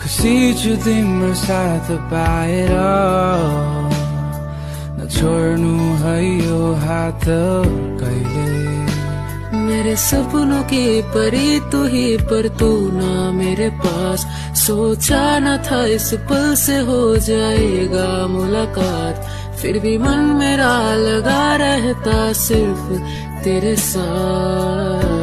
Cause each of नछोड्नु है यो हात कहिले मेरे सपनों की परी तू ही, पर तू ना मेरे पास। सोचा न था इस पल से हो जाएगा मुलाकात। फिर भी मन मेरा लगा रहता सिर्फ़ तेरे साथ।